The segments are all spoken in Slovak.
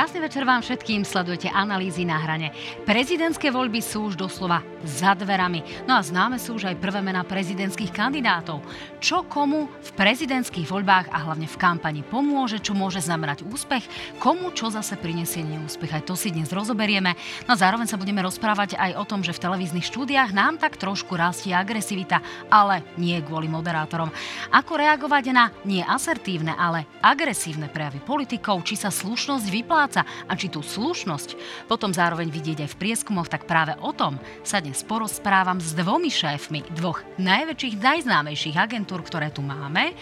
Krásny večer vám všetkým, sledujete analýzy na hrane. Prezidentské voľby sú už doslova za dverami. No a známe sú už aj prvé mená prezidentských kandidátov. Čo komu v prezidentských voľbách a hlavne v kampani pomôže, čo môže znamenať úspech, komu čo zase prinesie neúspech. Aj to si dnes rozoberieme. No a zároveň sa budeme rozprávať aj o tom, že v televíznych štúdiách nám tak trošku rastie agresivita, ale nie kvôli moderátorom. Ako reagovať na nie asertívne, ale agresívne prejavy politikov, či sa slušnosť vypláca a či tú slušnosť potom zároveň vidieť aj v prieskumoch, tak práve o tom sa dnes porozprávam s dvomi šéfmi dvoch najväčších, najznámejších agentúr, ktoré tu máme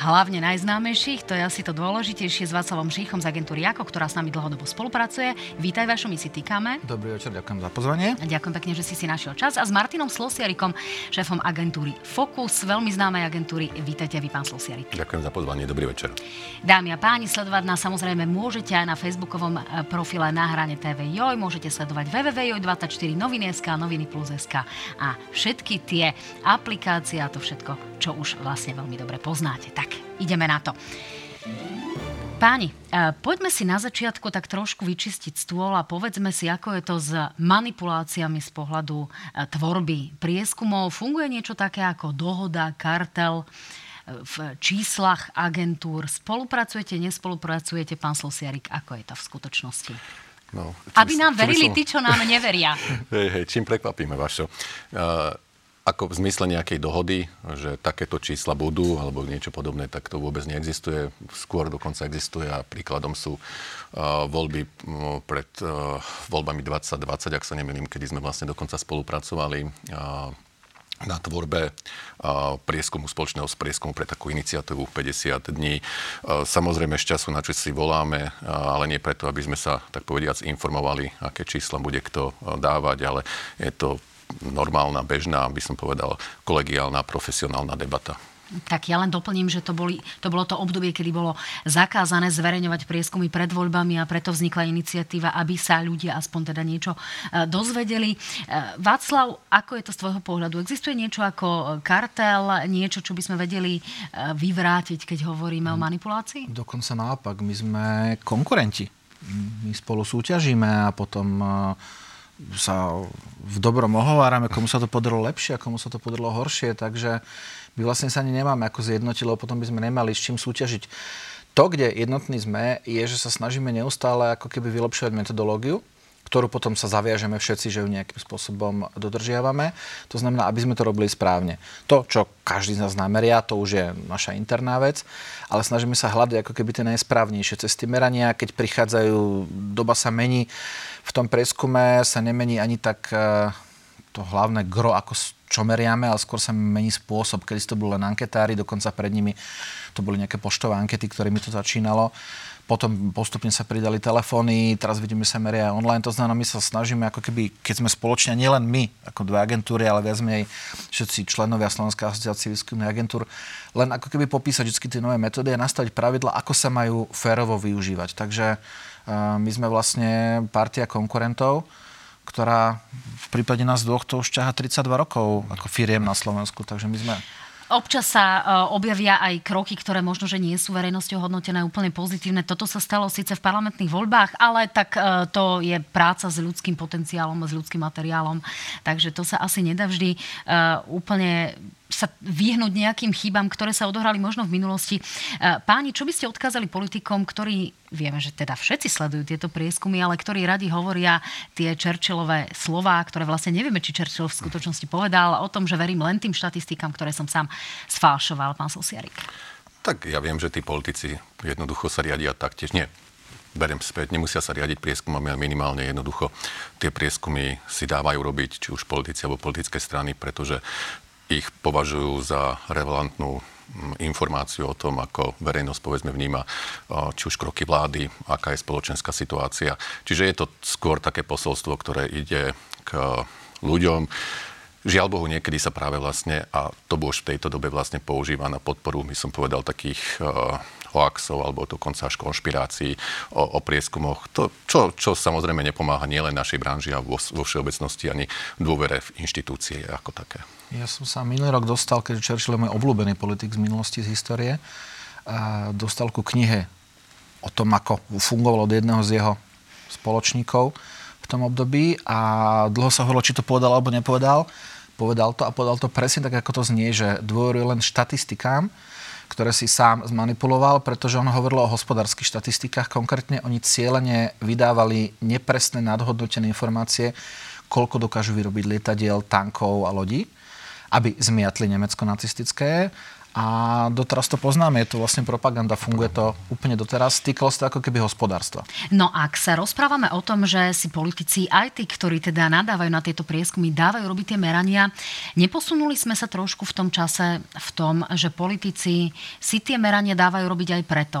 hlavne najznámejších, to je asi to dôležitejšie s Václavom Šíchom z agentúry Jako, ktorá s nami dlhodobo spolupracuje. Vítaj, vašom my si týkame. Dobrý večer, ďakujem za pozvanie. Ďakujem pekne, že si si našiel čas. A s Martinom Slosiarikom, šéfom agentúry Focus, veľmi známej agentúry. Vítajte vy, pán Slosiarik. Ďakujem za pozvanie, dobrý večer. Dámy a páni, sledovať nás samozrejme môžete aj na facebookovom e, profile na hrane TV Joj, môžete sledovať www.joj24 noviny.sk, noviny plus.sk a všetky tie aplikácie a to všetko čo už vlastne veľmi dobre poznáte. Tak, ideme na to. Páni, e, poďme si na začiatku tak trošku vyčistiť stôl a povedzme si, ako je to s manipuláciami z pohľadu e, tvorby prieskumov. Funguje niečo také ako dohoda, kartel e, v číslach agentúr? Spolupracujete, nespolupracujete, pán Slosiarik? Ako je to v skutočnosti? No, Aby nám verili som... tí, čo nám neveria. hej, hej, čím prekvapíme, Vašo. Uh, ako v zmysle nejakej dohody, že takéto čísla budú alebo niečo podobné, tak to vôbec neexistuje. Skôr dokonca existuje a príkladom sú uh, voľby uh, pred uh, voľbami 2020, ak sa nemýlim, kedy sme vlastne dokonca spolupracovali uh, na tvorbe prieskumu, spoločného z prieskumu pre takú iniciatívu 50 dní. Samozrejme, z času na čo si voláme, ale nie preto, aby sme sa, tak povediac, informovali, aké čísla bude kto dávať, ale je to normálna, bežná, by som povedal, kolegiálna, profesionálna debata. Tak ja len doplním, že to, boli, to bolo to obdobie, kedy bolo zakázané zverejňovať prieskumy pred voľbami a preto vznikla iniciatíva, aby sa ľudia aspoň teda niečo e, dozvedeli. E, Václav, ako je to z tvojho pohľadu? Existuje niečo ako kartel, niečo, čo by sme vedeli e, vyvrátiť, keď hovoríme o mm. manipulácii? Dokonca naopak, my sme konkurenti. My spolu súťažíme a potom sa v dobrom ohovárame, komu sa to podarilo lepšie a komu sa to podarilo horšie, takže my vlastne sa ani nemáme ako zjednotiť, lebo potom by sme nemali s čím súťažiť. To, kde jednotní sme, je, že sa snažíme neustále ako keby vylepšovať metodológiu, ktorú potom sa zaviažeme všetci, že ju nejakým spôsobom dodržiavame. To znamená, aby sme to robili správne. To, čo každý z nás nameria, to už je naša interná vec, ale snažíme sa hľadať ako keby tie najsprávnejšie cesty merania, keď prichádzajú, doba sa mení, v tom preskume sa nemení ani tak e, to hlavné gro, ako čo meriame, ale skôr sa mení spôsob, kedy to boli len anketári, dokonca pred nimi to boli nejaké poštové ankety, ktorými to začínalo. Potom postupne sa pridali telefóny, teraz vidíme sa meria online, to znamená, my sa snažíme ako keby, keď sme spoločne, nielen my, ako dve agentúry, ale viac menej všetci členovia Slovenskej asociácie výskumných agentúr, len ako keby popísať vždy tie nové metódy a nastaviť pravidla, ako sa majú férovo využívať. Takže my sme vlastne partia konkurentov, ktorá v prípade nás dvoch to už ťaha 32 rokov ako firiem na Slovensku, takže my sme Občas sa uh, objavia aj kroky, ktoré možno, že nie sú verejnosťou hodnotené úplne pozitívne. Toto sa stalo síce v parlamentných voľbách, ale tak uh, to je práca s ľudským potenciálom s ľudským materiálom. Takže to sa asi nedá vždy uh, úplne sa vyhnúť nejakým chybám, ktoré sa odohrali možno v minulosti. E, páni, čo by ste odkázali politikom, ktorí, vieme, že teda všetci sledujú tieto prieskumy, ale ktorí radi hovoria tie Churchillové slová, ktoré vlastne nevieme, či Churchill v skutočnosti povedal o tom, že verím len tým štatistikám, ktoré som sám sfalšoval, pán Sosiarik. Tak ja viem, že tí politici jednoducho sa riadia taktiež. Nie, berem späť, nemusia sa riadiť prieskumami, ale minimálne jednoducho tie prieskumy si dávajú robiť, či už politici alebo politické strany, pretože ich považujú za relevantnú mm, informáciu o tom, ako verejnosť povedzme vníma či už kroky vlády, aká je spoločenská situácia. Čiže je to skôr také posolstvo, ktoré ide k ľuďom. Žiaľ Bohu, niekedy sa práve vlastne, a to už v tejto dobe vlastne používa na podporu, my som povedal, takých hoaxov alebo dokonca až konšpirácií o, o prieskumoch. To, čo, čo samozrejme nepomáha nielen našej branži a vo, vo všeobecnosti ani dôvere v inštitúcie ako také. Ja som sa minulý rok dostal, keďže Churchill je môj obľúbený politik z minulosti, z histórie, a dostal ku knihe o tom, ako fungoval od jedného z jeho spoločníkov v tom období a dlho sa hovorilo, či to povedal alebo nepovedal. Povedal to a povedal to presne tak, ako to znie, že dôveruje len štatistikám, ktoré si sám zmanipuloval, pretože on hovoril o hospodárskych štatistikách. Konkrétne oni cieľene vydávali nepresné nadhodnotené informácie, koľko dokážu vyrobiť lietadiel, tankov a lodí, aby zmiatli Nemecko nacistické a doteraz to poznáme, je to vlastne propaganda, funguje to úplne doteraz, týkalo sa to ako keby hospodárstva. No ak sa rozprávame o tom, že si politici, aj tí, ktorí teda nadávajú na tieto prieskumy, dávajú robiť tie merania, neposunuli sme sa trošku v tom čase v tom, že politici si tie merania dávajú robiť aj preto,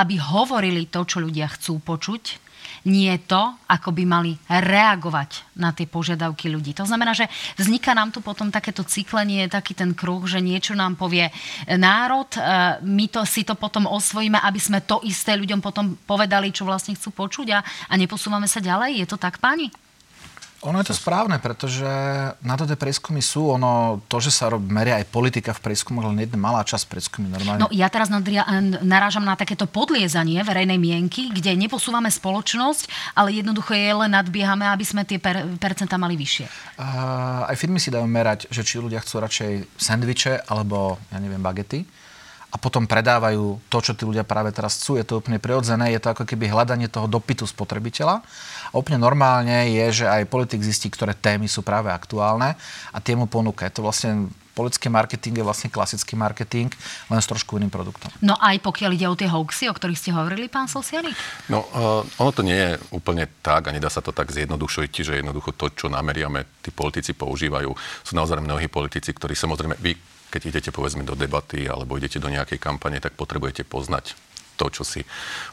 aby hovorili to, čo ľudia chcú počuť, nie to, ako by mali reagovať na tie požiadavky ľudí. To znamená, že vzniká nám tu potom takéto cyklenie, taký ten kruh, že niečo nám povie národ, e, my to, si to potom osvojíme, aby sme to isté ľuďom potom povedali, čo vlastne chcú počuť a, a neposúvame sa ďalej. Je to tak, páni? Ono je to správne, pretože na to tie prieskumy sú. Ono, to, že sa rob, meria aj politika v prieskumoch, len jedna malá časť prieskumy normálne. No ja teraz nadria, narážam na takéto podliezanie verejnej mienky, kde neposúvame spoločnosť, ale jednoducho je len nadbiehame, aby sme tie per, percentá mali vyššie. Uh, aj firmy si dajú merať, že či ľudia chcú radšej sendviče alebo, ja neviem, bagety a potom predávajú to, čo tí ľudia práve teraz chcú. Je to úplne prirodzené, je to ako keby hľadanie toho dopytu spotrebiteľa. A úplne normálne je, že aj politik zistí, ktoré témy sú práve aktuálne a tie mu ponúka. Je to vlastne politický marketing je vlastne klasický marketing, len s trošku iným produktom. No aj pokiaľ ide o tie hoaxy, o ktorých ste hovorili, pán Sosianik? No, uh, ono to nie je úplne tak a nedá sa to tak zjednodušiť, že jednoducho to, čo nameriame, tí politici používajú. Sú naozaj mnohí politici, ktorí samozrejme, vy keď idete povedzme do debaty alebo idete do nejakej kampane, tak potrebujete poznať to, čo si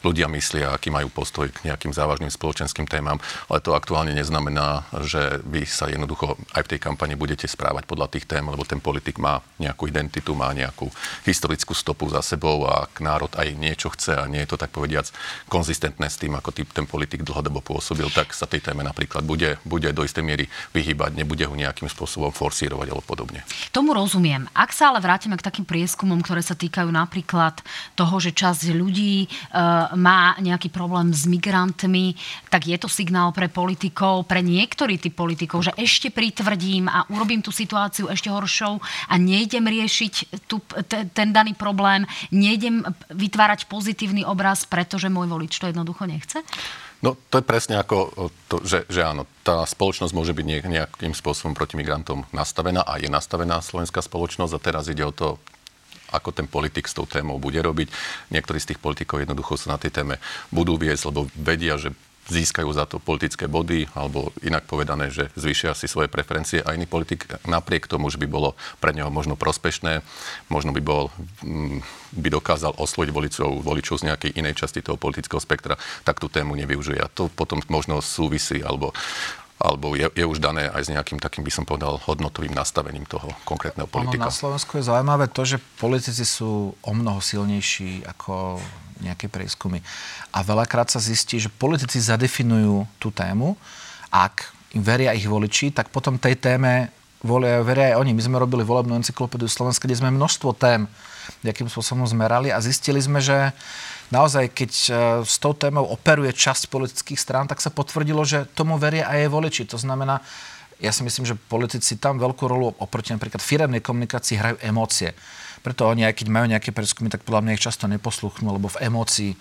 ľudia myslia, aký majú postoj k nejakým závažným spoločenským témam, ale to aktuálne neznamená, že vy sa jednoducho aj v tej kampani budete správať podľa tých tém, lebo ten politik má nejakú identitu, má nejakú historickú stopu za sebou a ak národ aj niečo chce a nie je to tak povediac konzistentné s tým, ako ten politik dlhodobo pôsobil, tak sa tej téme napríklad bude, bude do istej miery vyhýbať, nebude ho nejakým spôsobom forsírovať alebo podobne. Tomu rozumiem. Ak sa ale vrátime k takým prieskumom, ktoré sa týkajú napríklad toho, že časť ľudí ľudí uh, má nejaký problém s migrantmi, tak je to signál pre politikov, pre niektorých tých politikov, že ešte pritvrdím a urobím tú situáciu ešte horšou a nejdem riešiť tú, ten daný problém, nejdem vytvárať pozitívny obraz, pretože môj volič to jednoducho nechce? No to je presne ako, to, že, že áno, tá spoločnosť môže byť nejakým spôsobom proti migrantom nastavená a je nastavená slovenská spoločnosť a teraz ide o to ako ten politik s tou témou bude robiť. Niektorí z tých politikov jednoducho sa na tej téme budú viesť, lebo vedia, že získajú za to politické body, alebo inak povedané, že zvýšia si svoje preferencie a iný politik napriek tomu, že by bolo pre neho možno prospešné, možno by bol mm, by dokázal osloviť voličov, voličov z nejakej inej časti toho politického spektra, tak tú tému nevyužije. A to potom možno súvisí, alebo alebo je, je už dané aj s nejakým takým, by som povedal, hodnotovým nastavením toho konkrétneho politika. Ono na Slovensku je zaujímavé to, že politici sú o mnoho silnejší ako nejaké prieskumy. A veľakrát sa zistí, že politici zadefinujú tú tému, ak im veria ich voliči, tak potom tej téme volia, veria aj oni. My sme robili volebnú encyklopédiu Slovenska, kde sme množstvo tém nejakým spôsobom zmerali a zistili sme, že naozaj, keď e, s tou témou operuje časť politických strán, tak sa potvrdilo, že tomu veria aj voliči. To znamená, ja si myslím, že politici tam veľkú rolu oproti napríklad firemnej komunikácii hrajú emócie. Preto oni, aj keď majú nejaké preskumy, tak podľa mňa ich často neposluchnú, lebo v emócii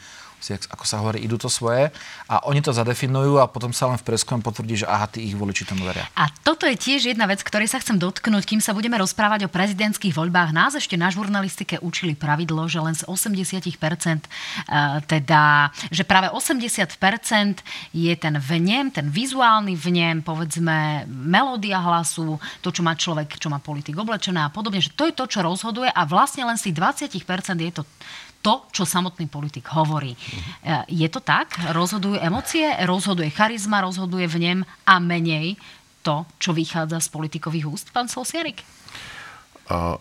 ako sa hovorí, idú to svoje a oni to zadefinujú a potom sa len v preskume potvrdí, že aha, tí ich voliči tomu veria. A toto je tiež jedna vec, ktorej sa chcem dotknúť, kým sa budeme rozprávať o prezidentských voľbách. Nás ešte na žurnalistike učili pravidlo, že len z 80%, eh, teda, že práve 80% je ten vnem, ten vizuálny vnem, povedzme, melódia hlasu, to, čo má človek, čo má politik oblečené a podobne, že to je to, čo rozhoduje a vlastne len tých 20% je to to, čo samotný politik hovorí. Uh-huh. Je to tak? Rozhodujú emócie, rozhoduje charizma, rozhoduje v nem a menej to, čo vychádza z politikových úst, pán Solsiarik? Uh,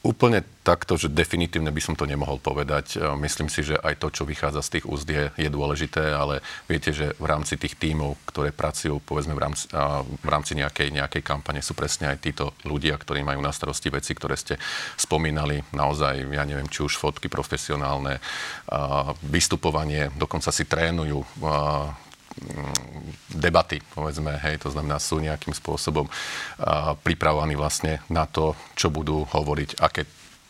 Úplne takto, že definitívne by som to nemohol povedať. E, myslím si, že aj to, čo vychádza z tých úzd, je, je dôležité, ale viete, že v rámci tých tímov, ktoré pracujú, povedzme v rámci, v rámci nejakej, nejakej kampane, sú presne aj títo ľudia, ktorí majú na starosti veci, ktoré ste spomínali. Naozaj, ja neviem, či už fotky profesionálne, vystupovanie, dokonca si trénujú debaty, povedzme, hej, to znamená, sú nejakým spôsobom uh, pripravovaní vlastne na to, čo budú hovoriť, aké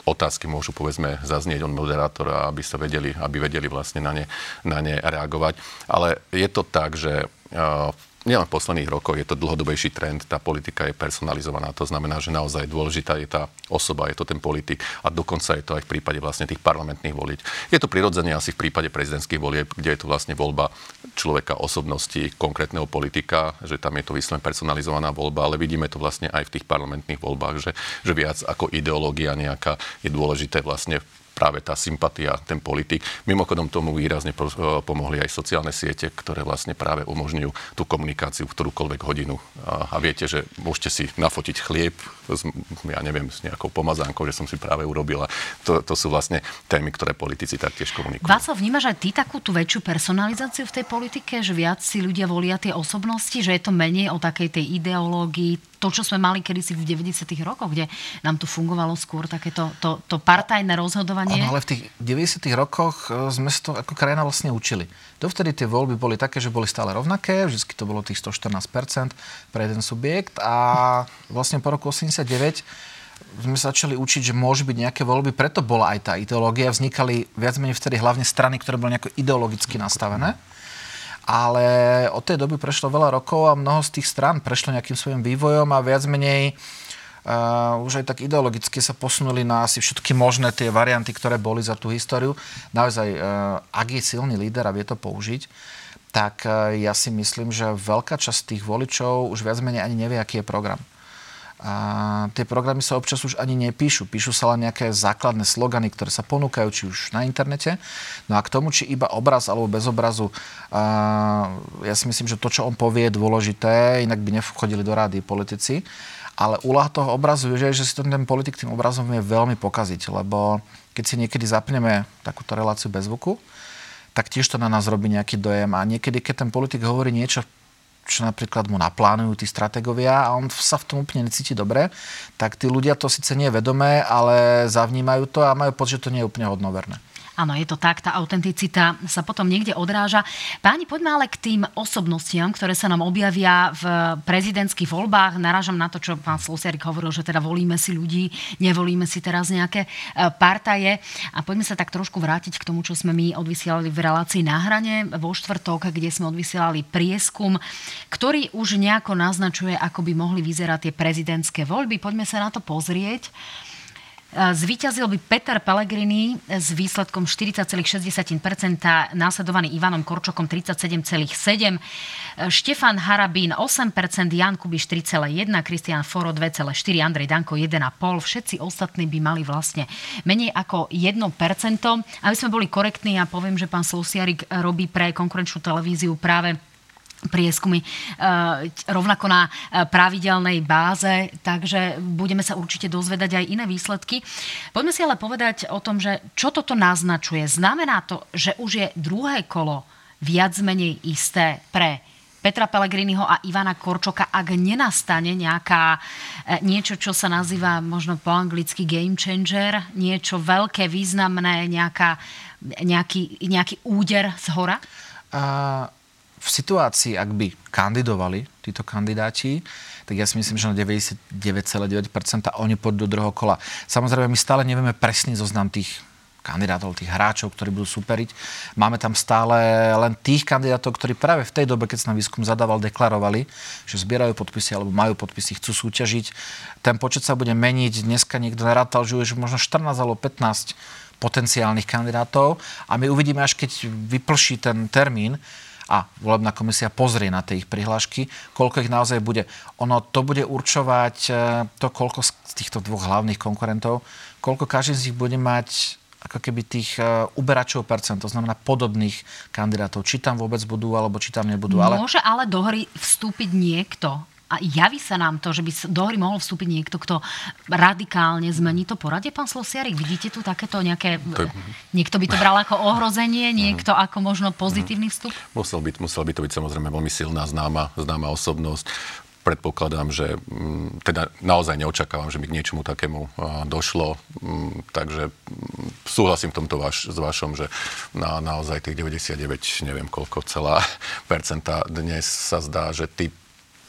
otázky môžu, povedzme, zaznieť od moderátora, aby sa vedeli, aby vedeli vlastne na ne, na ne reagovať. Ale je to tak, že nielen v posledných rokoch, je to dlhodobejší trend, tá politika je personalizovaná, to znamená, že naozaj dôležitá je tá osoba, je to ten politik a dokonca je to aj v prípade vlastne tých parlamentných voliť. Je to prirodzene asi v prípade prezidentských volieb, kde je to vlastne voľba človeka, osobnosti, konkrétneho politika, že tam je to vyslovene personalizovaná voľba, ale vidíme to vlastne aj v tých parlamentných voľbách, že, že viac ako ideológia nejaká je dôležité vlastne práve tá sympatia, ten politik. Mimochodom tomu výrazne eh, pomohli aj sociálne siete, ktoré vlastne práve umožňujú tú komunikáciu v ktorúkoľvek hodinu. A, viete, že môžete si nafotiť chlieb, s, ja neviem, s nejakou pomazánkou, že som si práve urobila. To, to sú vlastne témy, ktoré politici taktiež komunikujú. Václav, vnímaš aj ty takú tú väčšiu personalizáciu v tej politike, že viac si ľudia volia tie osobnosti, že je to menej o takej tej ideológii, to, čo sme mali kedysi v 90. rokoch, kde nám tu fungovalo skôr takéto to, to partajné rozhodovanie. Ano, ale v tých 90. rokoch e, sme to ako krajina vlastne učili. Dovtedy tie voľby boli také, že boli stále rovnaké, vždy to bolo tých 114% pre jeden subjekt a vlastne po roku 89 sme sa začali učiť, že môžu byť nejaké voľby, preto bola aj tá ideológia. Vznikali viac menej vtedy hlavne strany, ktoré boli nejako ideologicky nastavené ale od tej doby prešlo veľa rokov a mnoho z tých strán prešlo nejakým svojim vývojom a viac menej uh, už aj tak ideologicky sa posunuli na asi všetky možné tie varianty, ktoré boli za tú históriu. Naozaj, uh, ak je silný líder a vie to použiť, tak uh, ja si myslím, že veľká časť tých voličov už viac menej ani nevie, aký je program. A tie programy sa občas už ani nepíšu. Píšu sa len nejaké základné slogany, ktoré sa ponúkajú či už na internete. No a k tomu, či iba obraz alebo bez obrazu, a ja si myslím, že to, čo on povie, je dôležité, inak by nevchodili do rády politici. Ale úloha toho obrazu je, že si ten, ten politik tým obrazom vie veľmi pokaziť, lebo keď si niekedy zapneme takúto reláciu bez zvuku, tak tiež to na nás robí nejaký dojem. A niekedy, keď ten politik hovorí niečo čo napríklad mu naplánujú tí strategovia a on sa v tom úplne necíti dobre, tak tí ľudia to síce nie je vedomé, ale zavnímajú to a majú pocit, že to nie je úplne hodnoverné. Áno, je to tak, tá autenticita sa potom niekde odráža. Páni, poďme ale k tým osobnostiam, ktoré sa nám objavia v prezidentských voľbách. Narážam na to, čo pán Slosiarik hovoril, že teda volíme si ľudí, nevolíme si teraz nejaké e, partaje. A poďme sa tak trošku vrátiť k tomu, čo sme my odvysielali v relácii na hrane vo štvrtok, kde sme odvysielali prieskum, ktorý už nejako naznačuje, ako by mohli vyzerať tie prezidentské voľby. Poďme sa na to pozrieť. Zvíťazil by Peter Pellegrini s výsledkom 40,6%, následovaný Ivanom Korčokom 37,7%, Štefan Harabín 8%, Jan Kubiš 3,1%, Kristian Foro 2,4%, Andrej Danko 1,5%. Všetci ostatní by mali vlastne menej ako 1%. Aby sme boli korektní, ja poviem, že pán Slosiarik robí pre konkurenčnú televíziu práve prieskumy e, rovnako na e, pravidelnej báze, takže budeme sa určite dozvedať aj iné výsledky. Poďme si ale povedať o tom, že čo toto naznačuje. Znamená to, že už je druhé kolo viac menej isté pre Petra Pellegriniho a Ivana Korčoka, ak nenastane nejaká, e, niečo, čo sa nazýva možno po anglicky game changer, niečo veľké, významné, nejaká, nejaký, nejaký úder z hora? Uh v situácii, ak by kandidovali títo kandidáti, tak ja si myslím, že na 99,9% oni pôjdu do druhého kola. Samozrejme, my stále nevieme presný zoznam tých kandidátov, tých hráčov, ktorí budú superiť. Máme tam stále len tých kandidátov, ktorí práve v tej dobe, keď sa na výskum zadával, deklarovali, že zbierajú podpisy alebo majú podpisy, chcú súťažiť. Ten počet sa bude meniť. Dneska niekto narátal, že už možno 14 alebo 15 potenciálnych kandidátov a my uvidíme, až keď vyplší ten termín, a volebná komisia pozrie na tie ich prihlášky, koľko ich naozaj bude. Ono to bude určovať e, to, koľko z týchto dvoch hlavných konkurentov, koľko každý z nich bude mať ako keby tých uh, uberačov percent, to znamená podobných kandidátov. Či tam vôbec budú, alebo či tam nebudú. Ale... Môže ale do hry vstúpiť niekto, a javí sa nám to, že by do hry mohol vstúpiť niekto, kto radikálne zmení to poradie, pán Slosiarik? Vidíte tu takéto nejaké... To... Niekto by to bral ako ohrozenie, niekto ako možno pozitívny vstup? Musel by, musel by to byť samozrejme veľmi silná, známa, známa osobnosť predpokladám, že mm, teda naozaj neočakávam, že by k niečomu takému došlo. Mm, takže mm, súhlasím v tomto vaš, s vašom, že na, naozaj tých 99, neviem koľko, celá percenta dnes sa zdá, že tí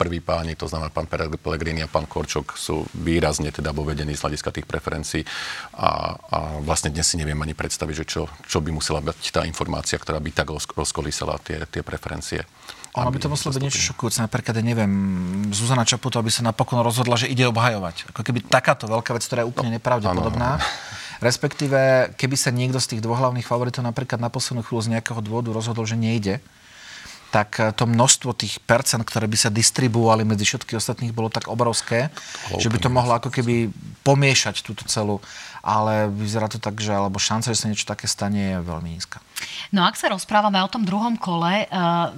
prví páni, to znamená pán Pellegrini a pán Korčok, sú výrazne teda vo vedení z hľadiska tých preferencií a, a vlastne dnes si neviem ani predstaviť, že čo, čo by musela byť tá informácia, ktorá by tak rozkolísala tie, tie preferencie. Ono by to muselo byť niečo šokujúce. Napríklad, ja neviem, Zuzana Čaputo, aby sa napokon rozhodla, že ide obhajovať. Ako keby takáto veľká vec, ktorá je úplne no, nepravdepodobná. Respektíve, keby sa niekto z tých dvoch hlavných favoritov napríklad na poslednú chvíľu z nejakého dôvodu rozhodol, že nejde, tak eh, to množstvo tých percent, ktoré by sa distribuovali medzi všetkých ostatných, bolo tak obrovské, oh, že by to mohlo ako keby pomiešať túto celú. Ale vyzerá to tak, že alebo šanca, že sa niečo také stane, je veľmi nízka. No ak sa rozprávame o tom druhom kole, uh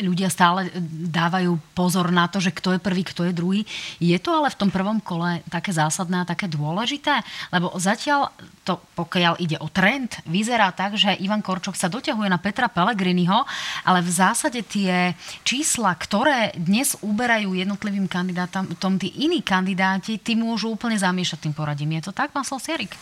ľudia stále dávajú pozor na to, že kto je prvý, kto je druhý. Je to ale v tom prvom kole také zásadné a také dôležité? Lebo zatiaľ to, pokiaľ ide o trend, vyzerá tak, že Ivan Korčok sa doťahuje na Petra Pellegriniho, ale v zásade tie čísla, ktoré dnes uberajú jednotlivým kandidátom, tom tí iní kandidáti, tí môžu úplne zamiešať tým poradím. Je to tak, pán Slosierik?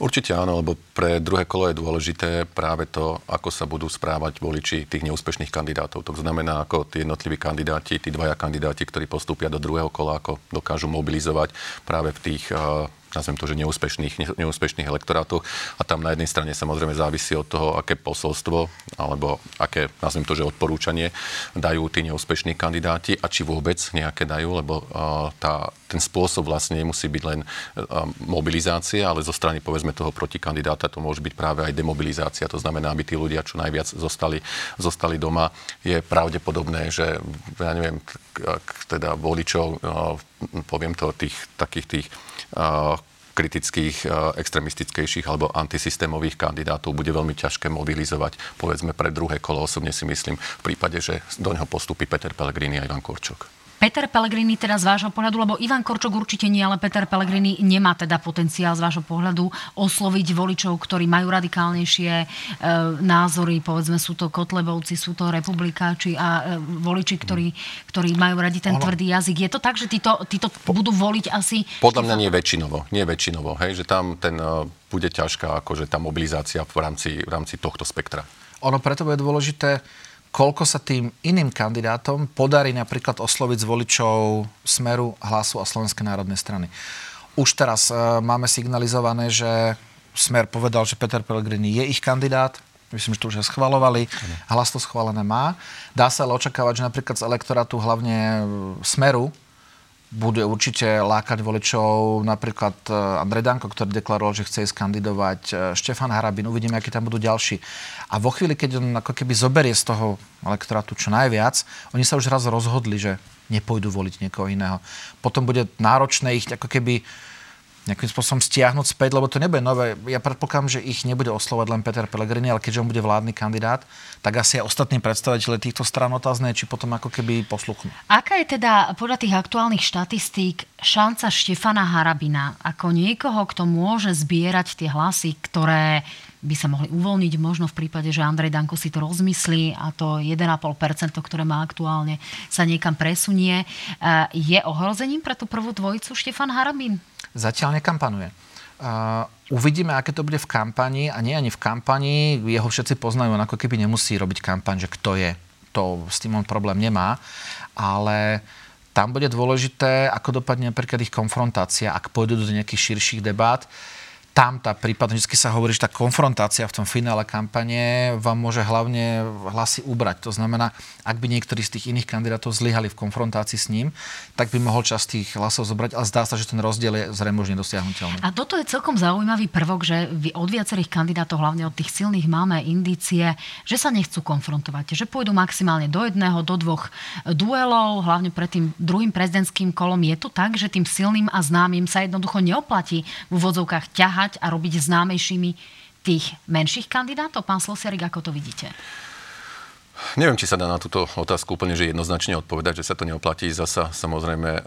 Určite áno, lebo pre druhé kolo je dôležité práve to, ako sa budú správať voliči tých neúspešných kandidátov. To znamená, ako tí jednotliví kandidáti, tí dvaja kandidáti, ktorí postúpia do druhého kola, ako dokážu mobilizovať práve v tých uh, nazvem to, že neúspešných, neúspešných elektorátoch. A tam na jednej strane samozrejme závisí od toho, aké posolstvo alebo aké, nazvem to, že odporúčanie dajú tí neúspešní kandidáti a či vôbec nejaké dajú, lebo uh, tá, ten spôsob vlastne nemusí byť len uh, mobilizácia, ale zo strany povedzme toho protikandidáta to môže byť práve aj demobilizácia. To znamená, aby tí ľudia čo najviac zostali, zostali doma. Je pravdepodobné, že ja neviem, teda voličov, uh, poviem to, tých takých tých kritických, extremistickejších alebo antisystémových kandidátov bude veľmi ťažké mobilizovať, povedzme, pre druhé kolo. Osobne si myslím, v prípade, že do neho postupí Peter Pellegrini a Ivan Korčok. Peter Pellegrini teda z vášho pohľadu, lebo Ivan Korčok určite nie, ale Peter Pellegrini nemá teda potenciál z vášho pohľadu osloviť voličov, ktorí majú radikálnejšie e, názory, povedzme sú to Kotlebovci, sú to republikáči a e, voliči, ktorí, ktorí majú radi ten ono... tvrdý jazyk. Je to tak, že títo, títo po... budú voliť asi... Podľa mňa nie väčšinovo, nie väčšinovo, hej, že tam ten uh, bude ťažká akože tá mobilizácia v rámci, v rámci tohto spektra. Ono preto bude dôležité koľko sa tým iným kandidátom podarí napríklad osloviť z voličov Smeru, Hlasu a Slovenskej národnej strany. Už teraz e, máme signalizované, že Smer povedal, že Peter Pellegrini je ich kandidát, Myslím, že to už aj schvalovali. Hlas to schválené má. Dá sa ale očakávať, že napríklad z elektorátu hlavne Smeru bude určite lákať voličov napríklad e, Andrej Danko, ktorý deklaroval, že chce ísť kandidovať, e, Štefan Harabin, uvidíme, akí tam budú ďalší. A vo chvíli, keď on ako keby zoberie z toho elektorátu čo najviac, oni sa už raz rozhodli, že nepôjdu voliť niekoho iného. Potom bude náročné ich ako keby nejakým spôsobom stiahnuť späť, lebo to nebude nové. Ja predpokladám, že ich nebude oslovať len Peter Pellegrini, ale keďže on bude vládny kandidát, tak asi aj ostatní predstaviteľe týchto strán otázne, či potom ako keby posluchnú. Aká je teda podľa tých aktuálnych štatistík šanca Štefana Harabina ako niekoho, kto môže zbierať tie hlasy, ktoré by sa mohli uvoľniť možno v prípade, že Andrej Danko si to rozmyslí a to 1,5%, ktoré má aktuálne, sa niekam presunie. E, je ohrozením pre tú prvú dvojicu Štefan Harabin? Zatiaľ nekampanuje. Uh, uvidíme, aké to bude v kampani a nie ani v kampani. Jeho všetci poznajú, on ako keby nemusí robiť kampaň, že kto je. To s tým on problém nemá. Ale tam bude dôležité, ako dopadne napríklad ich konfrontácia, ak pôjdu do nejakých širších debát. Uh, tam tá prípadne, vždy sa hovorí, že tá konfrontácia v tom finále kampane vám môže hlavne hlasy ubrať. To znamená, ak by niektorí z tých iných kandidátov zlyhali v konfrontácii s ním, tak by mohol časť tých hlasov zobrať, ale zdá sa, že ten rozdiel je zrejme už nedosiahnutelný. A toto je celkom zaujímavý prvok, že od viacerých kandidátov, hlavne od tých silných, máme indície, že sa nechcú konfrontovať, že pôjdu maximálne do jedného, do dvoch duelov, hlavne pred tým druhým prezidentským kolom. Je to tak, že tým silným a známym sa jednoducho neoplatí v úvodzovkách ťahať ťahať a robiť známejšími tých menších kandidátov? Pán Slosiarik, ako to vidíte? neviem, či sa dá na túto otázku úplne že jednoznačne odpovedať, že sa to neoplatí. Zasa samozrejme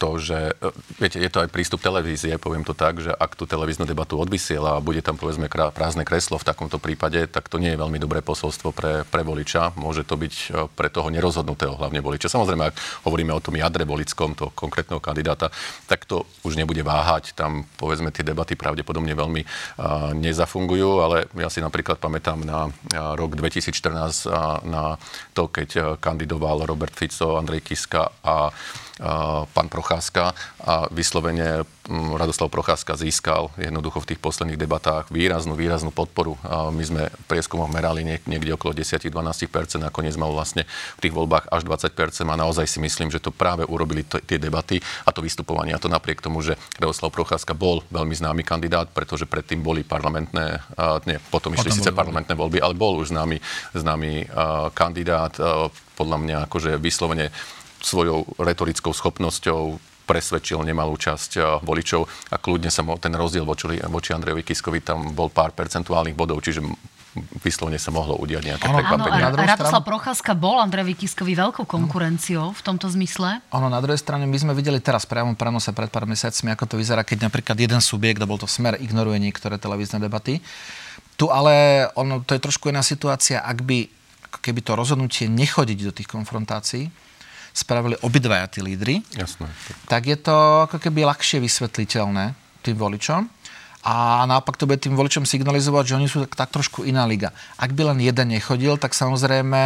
to, že, e, viete, je to aj prístup televízie, poviem to tak, že ak tú televíznu debatu odvysiela a bude tam povedzme prázdne kreslo v takomto prípade, tak to nie je veľmi dobré posolstvo pre, pre voliča. Môže to byť e, pre toho nerozhodnutého hlavne voliča. Samozrejme, ak hovoríme o tom jadre volickom, toho konkrétneho kandidáta, tak to už nebude váhať. Tam povedzme tie debaty pravdepodobne veľmi uh, nezafungujú, ale ja si napríklad pamätám na uh, rok 2014 uh, na to, keď kandidoval Robert Fico, Andrej Kiska a pán Procházka a vyslovene mm, Radoslav Procházka získal jednoducho v tých posledných debatách výraznú, výraznú podporu. My sme prieskumom merali niekde okolo 10-12%, nakoniec mal vlastne v tých voľbách až 20% a naozaj si myslím, že to práve urobili t- tie debaty a to vystupovanie. A to napriek tomu, že Radoslav Procházka bol veľmi známy kandidát, pretože predtým boli parlamentné, nie, potom išli síce parlamentné voľby, ale bol už známy, známy kandidát, podľa mňa akože vyslovene svojou retorickou schopnosťou presvedčil nemalú časť eh, voličov a kľudne sa mo- ten rozdiel voči, voči Andrejovi Kiskovi tam bol pár percentuálnych bodov, čiže vyslovene sa mohlo udiať nejaké ano, prekvapenie. Áno, Radoslav Procházka bol Andrejovi Kiskovi veľkou konkurenciou v tomto zmysle. Ono, na druhej strane my sme videli teraz priamo prenose pred pár mesiacmi, ako to vyzerá, keď napríklad jeden subjekt, a bol to smer, ignoruje niektoré televízne debaty. Tu ale ono, to je trošku iná situácia, ak by keby to rozhodnutie nechodiť do tých konfrontácií, spravili obidvaja tí lídry, Jasné. tak je to ako keby ľahšie vysvetliteľné tým voličom. A naopak to bude tým voličom signalizovať, že oni sú tak, tak trošku iná liga. Ak by len jeden nechodil, tak samozrejme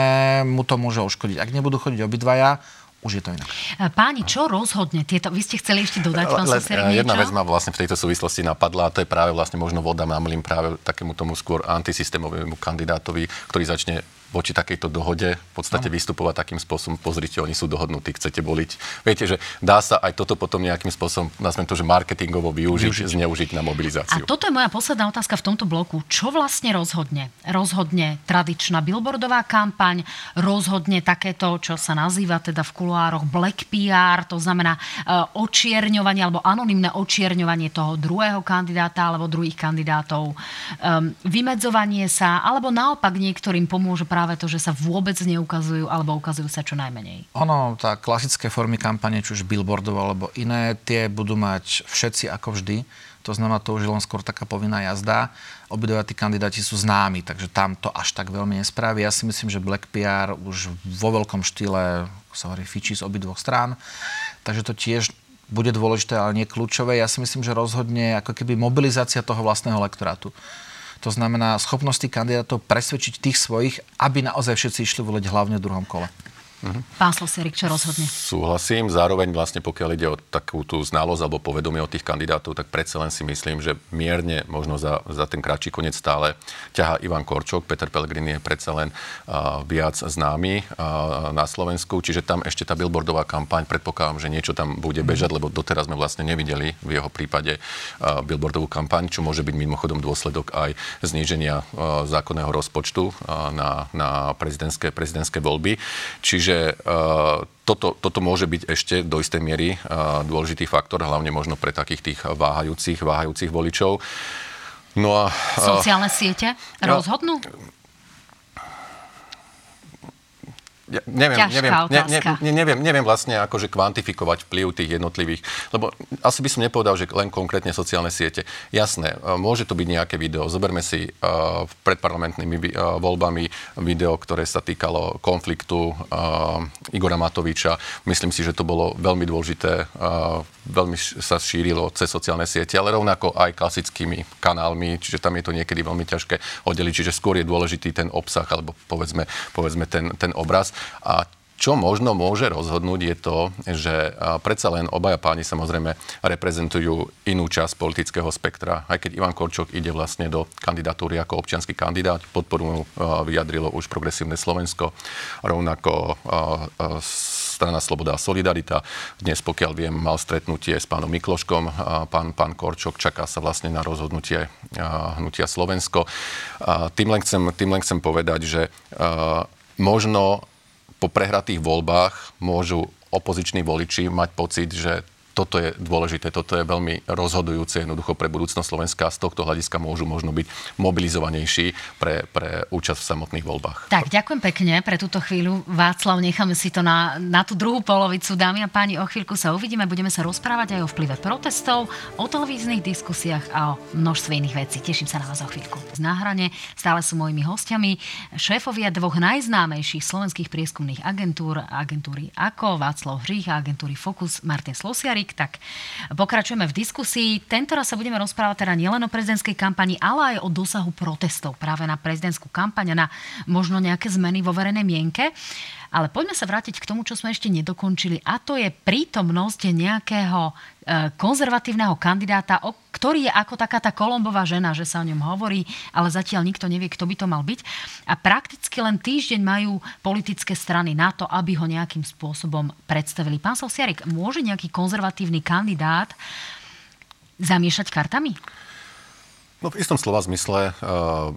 mu to môže uškodiť. Ak nebudú chodiť obidvaja, už je to inak. E, páni, čo rozhodne tieto? Vy ste chceli ešte dodať, pán Soseri, Jedna vec ma vlastne v tejto súvislosti napadla a to je práve vlastne možno voda na mlin práve takému tomu skôr antisystémovému kandidátovi, ktorý začne voči takejto dohode v podstate no. vystupovať takým spôsobom, pozrite, oni sú dohodnutí, chcete voliť. Viete, že dá sa aj toto potom nejakým spôsobom, nazvem to, že marketingovo využiť, využiť. zneužiť na mobilizáciu. A toto je moja posledná otázka v tomto bloku. Čo vlastne rozhodne? Rozhodne tradičná billboardová kampaň, rozhodne takéto, čo sa nazýva teda v kuloároch black PR, to znamená uh, očierňovanie alebo anonimné očierňovanie toho druhého kandidáta alebo druhých kandidátov, um, vymedzovanie sa, alebo naopak niektorým pomôže práve práve to, že sa vôbec neukazujú alebo ukazujú sa čo najmenej? Ono, tá klasické formy kampane, či už billboardov alebo iné, tie budú mať všetci ako vždy. To znamená, to už je len skôr taká povinná jazda. Obidva tí kandidáti sú známi, takže tam to až tak veľmi nespraví. Ja si myslím, že Black PR už vo veľkom štýle, sa hovorí, fičí z obidvoch strán. Takže to tiež bude dôležité, ale nie kľúčové. Ja si myslím, že rozhodne ako keby mobilizácia toho vlastného lektorátu. To znamená schopnosti kandidátov presvedčiť tých svojich, aby naozaj všetci išli voliť hlavne v druhom kole. Uh-huh. Pán Sloserik, čo rozhodne? Súhlasím. Zároveň vlastne pokiaľ ide o takú tú znalosť alebo povedomie od tých kandidátov, tak predsa len si myslím, že mierne možno za, za ten kratší koniec stále ťaha Ivan Korčok. Peter Pellegrini je predsa len uh, viac známy uh, na Slovensku, čiže tam ešte tá billboardová kampaň, predpokladám, že niečo tam bude mhm. bežať, lebo doteraz sme vlastne nevideli v jeho prípade uh, billboardovú kampaň, čo môže byť mimochodom dôsledok aj zníženia uh, zákonného rozpočtu uh, na, na prezidentské, prezidentské voľby. Čiže Čiže uh, toto, toto môže byť ešte do istej miery uh, dôležitý faktor, hlavne možno pre takých tých váhajúcich, váhajúcich voličov. No a, uh, Sociálne siete rozhodnú? Ja neviem, neviem, ne, ne, neviem, neviem vlastne akože kvantifikovať vplyv tých jednotlivých, lebo asi by som nepovedal, že len konkrétne sociálne siete. Jasné, e, môže to byť nejaké video. Zoberme si uh, pred parlamentnými uh, voľbami video, ktoré sa týkalo konfliktu uh, Igora Matoviča. Myslím si, že to bolo veľmi dôležité, uh, veľmi sa šírilo cez sociálne siete, ale rovnako aj klasickými kanálmi, čiže tam je to niekedy veľmi ťažké oddeliť, čiže skôr je dôležitý ten obsah, alebo povedzme, povedzme ten, ten obraz. A čo možno môže rozhodnúť je to, že predsa len obaja páni samozrejme reprezentujú inú časť politického spektra. Aj keď Ivan Korčok ide vlastne do kandidatúry ako občianský kandidát, podporu mu vyjadrilo už progresívne Slovensko, rovnako strana Sloboda a Solidarita. Dnes, pokiaľ viem, mal stretnutie s pánom Mikloškom. Pán, pán Korčok čaká sa vlastne na rozhodnutie hnutia Slovensko. Tým len chcem, tým len chcem povedať, že možno po prehratých voľbách môžu opoziční voliči mať pocit, že toto je dôležité, toto je veľmi rozhodujúce jednoducho pre budúcnosť Slovenska. Z tohto hľadiska môžu možno byť mobilizovanejší pre, pre účasť v samotných voľbách. Tak, ďakujem pekne pre túto chvíľu. Václav, necháme si to na, na tú druhú polovicu. Dámy a páni, o chvíľku sa uvidíme. Budeme sa rozprávať aj o vplyve protestov, o televíznych diskusiách a o množstve iných vecí. Teším sa na vás o chvíľku. Z náhrane stále sú mojimi hostiami šéfovia dvoch najznámejších slovenských prieskumných agentúr, agentúry ako Václav Hřích a agentúry Focus Martin Slosiari Erik, tak pokračujeme v diskusii. Tento raz sa budeme rozprávať teda nielen o prezidentskej kampani, ale aj o dosahu protestov práve na prezidentskú kampaň a na možno nejaké zmeny vo verejnej mienke. Ale poďme sa vrátiť k tomu, čo sme ešte nedokončili a to je prítomnosť nejakého e, konzervatívneho kandidáta, ktorý je ako taká tá Kolombová žena, že sa o ňom hovorí, ale zatiaľ nikto nevie, kto by to mal byť. A prakticky len týždeň majú politické strany na to, aby ho nejakým spôsobom predstavili. Pán Sosiarik, môže nejaký konzervatívny kandidát zamiešať kartami? No v istom slova zmysle uh,